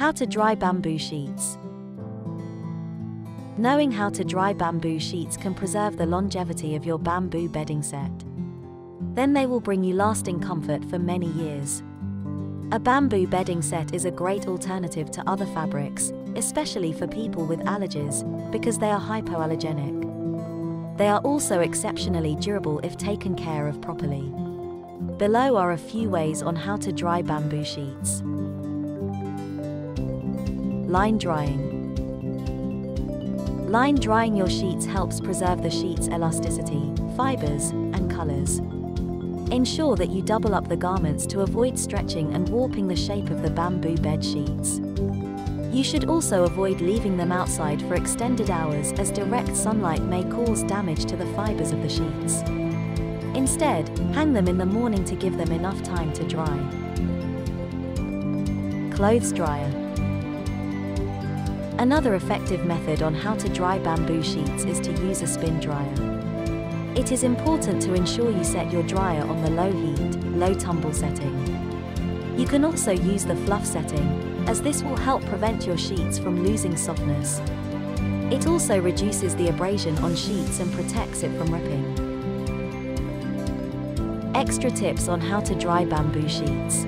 How to dry bamboo sheets. Knowing how to dry bamboo sheets can preserve the longevity of your bamboo bedding set. Then they will bring you lasting comfort for many years. A bamboo bedding set is a great alternative to other fabrics, especially for people with allergies, because they are hypoallergenic. They are also exceptionally durable if taken care of properly. Below are a few ways on how to dry bamboo sheets. Line drying. Line drying your sheets helps preserve the sheet's elasticity, fibers, and colors. Ensure that you double up the garments to avoid stretching and warping the shape of the bamboo bed sheets. You should also avoid leaving them outside for extended hours as direct sunlight may cause damage to the fibers of the sheets. Instead, hang them in the morning to give them enough time to dry. Clothes dryer. Another effective method on how to dry bamboo sheets is to use a spin dryer. It is important to ensure you set your dryer on the low heat, low tumble setting. You can also use the fluff setting, as this will help prevent your sheets from losing softness. It also reduces the abrasion on sheets and protects it from ripping. Extra tips on how to dry bamboo sheets.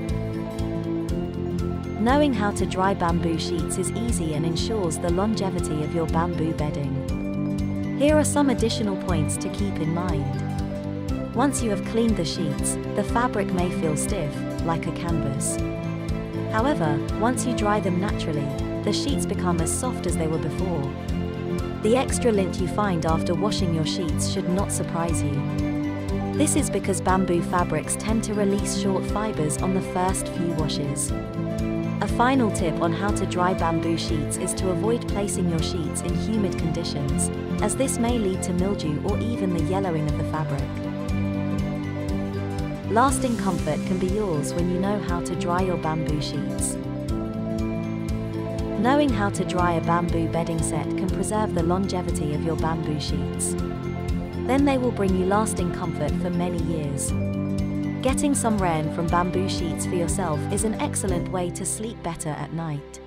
Knowing how to dry bamboo sheets is easy and ensures the longevity of your bamboo bedding. Here are some additional points to keep in mind. Once you have cleaned the sheets, the fabric may feel stiff, like a canvas. However, once you dry them naturally, the sheets become as soft as they were before. The extra lint you find after washing your sheets should not surprise you. This is because bamboo fabrics tend to release short fibers on the first few washes. A final tip on how to dry bamboo sheets is to avoid placing your sheets in humid conditions, as this may lead to mildew or even the yellowing of the fabric. Lasting comfort can be yours when you know how to dry your bamboo sheets. Knowing how to dry a bamboo bedding set can preserve the longevity of your bamboo sheets. Then they will bring you lasting comfort for many years. Getting some rayon from bamboo sheets for yourself is an excellent way to sleep better at night.